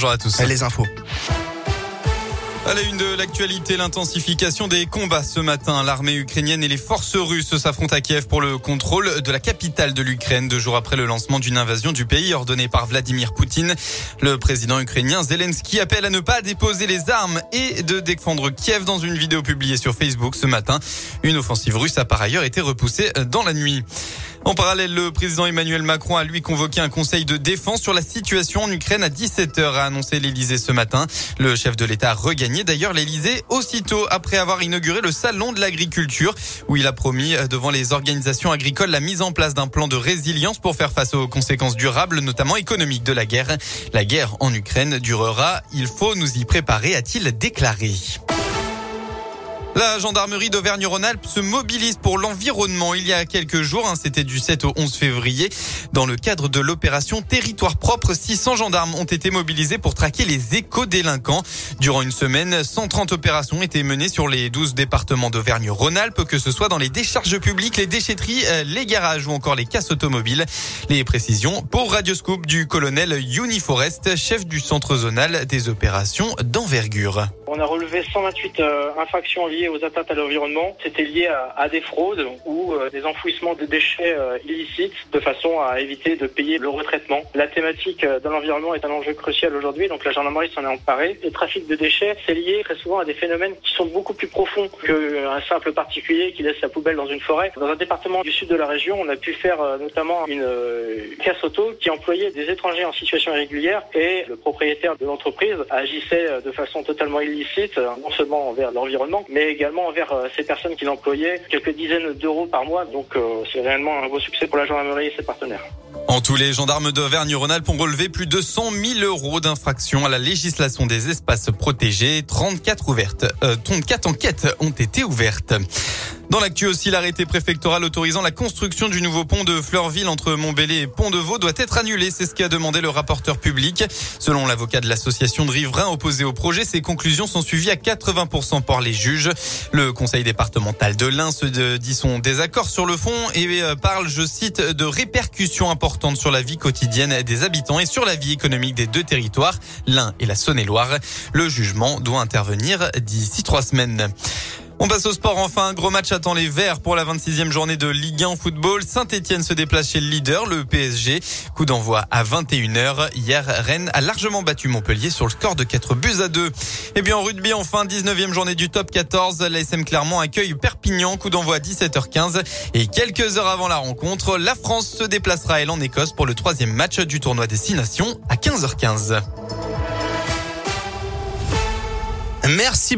Bonjour à tous. Les infos. À la une de l'actualité, l'intensification des combats ce matin. L'armée ukrainienne et les forces russes s'affrontent à Kiev pour le contrôle de la capitale de l'Ukraine, deux jours après le lancement d'une invasion du pays ordonnée par Vladimir Poutine. Le président ukrainien Zelensky appelle à ne pas déposer les armes et de défendre Kiev dans une vidéo publiée sur Facebook ce matin. Une offensive russe a par ailleurs été repoussée dans la nuit. En parallèle, le président Emmanuel Macron a lui convoqué un conseil de défense sur la situation en Ukraine à 17h, a annoncé l'Elysée ce matin. Le chef de l'État a regagné d'ailleurs l'Elysée aussitôt après avoir inauguré le salon de l'agriculture où il a promis devant les organisations agricoles la mise en place d'un plan de résilience pour faire face aux conséquences durables, notamment économiques de la guerre. La guerre en Ukraine durera. Il faut nous y préparer, a-t-il déclaré. La gendarmerie d'Auvergne-Rhône-Alpes se mobilise pour l'environnement. Il y a quelques jours, hein, c'était du 7 au 11 février, dans le cadre de l'opération Territoire propre, 600 gendarmes ont été mobilisés pour traquer les éco-délinquants. Durant une semaine, 130 opérations étaient menées sur les 12 départements d'Auvergne-Rhône-Alpes, que ce soit dans les décharges publiques, les déchetteries, euh, les garages ou encore les casses automobiles. Les précisions pour Radioscope du colonel Uniforest, chef du centre zonal des opérations d'envergure. On a relevé 128 euh, infractions liées aux atteintes à l'environnement. C'était lié à, des fraudes ou euh, des enfouissements de déchets euh, illicites de façon à éviter de payer le retraitement. La thématique de l'environnement est un enjeu crucial aujourd'hui, donc la gendarmerie s'en est emparée. Le trafic de déchets, c'est lié très souvent à des phénomènes qui sont beaucoup plus profonds qu'un simple particulier qui laisse sa poubelle dans une forêt. Dans un département du sud de la région, on a pu faire notamment une casse auto qui employait des étrangers en situation irrégulière et le propriétaire de l'entreprise agissait de façon totalement euh, non seulement envers l'environnement, mais également envers euh, ces personnes qui l'employaient, quelques dizaines d'euros par mois. Donc euh, c'est réellement un beau succès pour la gendarmerie et ses partenaires. En tous, les gendarmes d'Auvergne-Rhône-Alpes ont relevé plus de 100 000 euros d'infraction à la législation des espaces protégés. 34 ouvertes, 34 enquêtes ont été ouvertes. Dans l'actu aussi, l'arrêté préfectoral autorisant la construction du nouveau pont de Fleurville entre Montbéliard et Pont-de-Vaux doit être annulé. C'est ce qu'a demandé le rapporteur public. Selon l'avocat de l'association de riverains opposés au projet, ces conclusions sont suivies à 80% par les juges. Le conseil départemental de l'Ain se dit son désaccord sur le fond et euh, parle, je cite, de répercussions importantes sur la vie quotidienne des habitants et sur la vie économique des deux territoires, l'Ain et la Saône-et-Loire. Le jugement doit intervenir d'ici trois semaines. On passe au sport enfin. Gros match attend les Verts pour la 26e journée de Ligue 1 football. Saint-Etienne se déplace chez le leader, le PSG. Coup d'envoi à 21h. Hier, Rennes a largement battu Montpellier sur le score de 4 buts à 2. Et bien en rugby, enfin, 19e journée du top 14. L'ASM Clermont accueille Perpignan. Coup d'envoi à 17h15. Et quelques heures avant la rencontre, la France se déplacera elle en Écosse pour le troisième match du tournoi Destination à 15h15. Merci.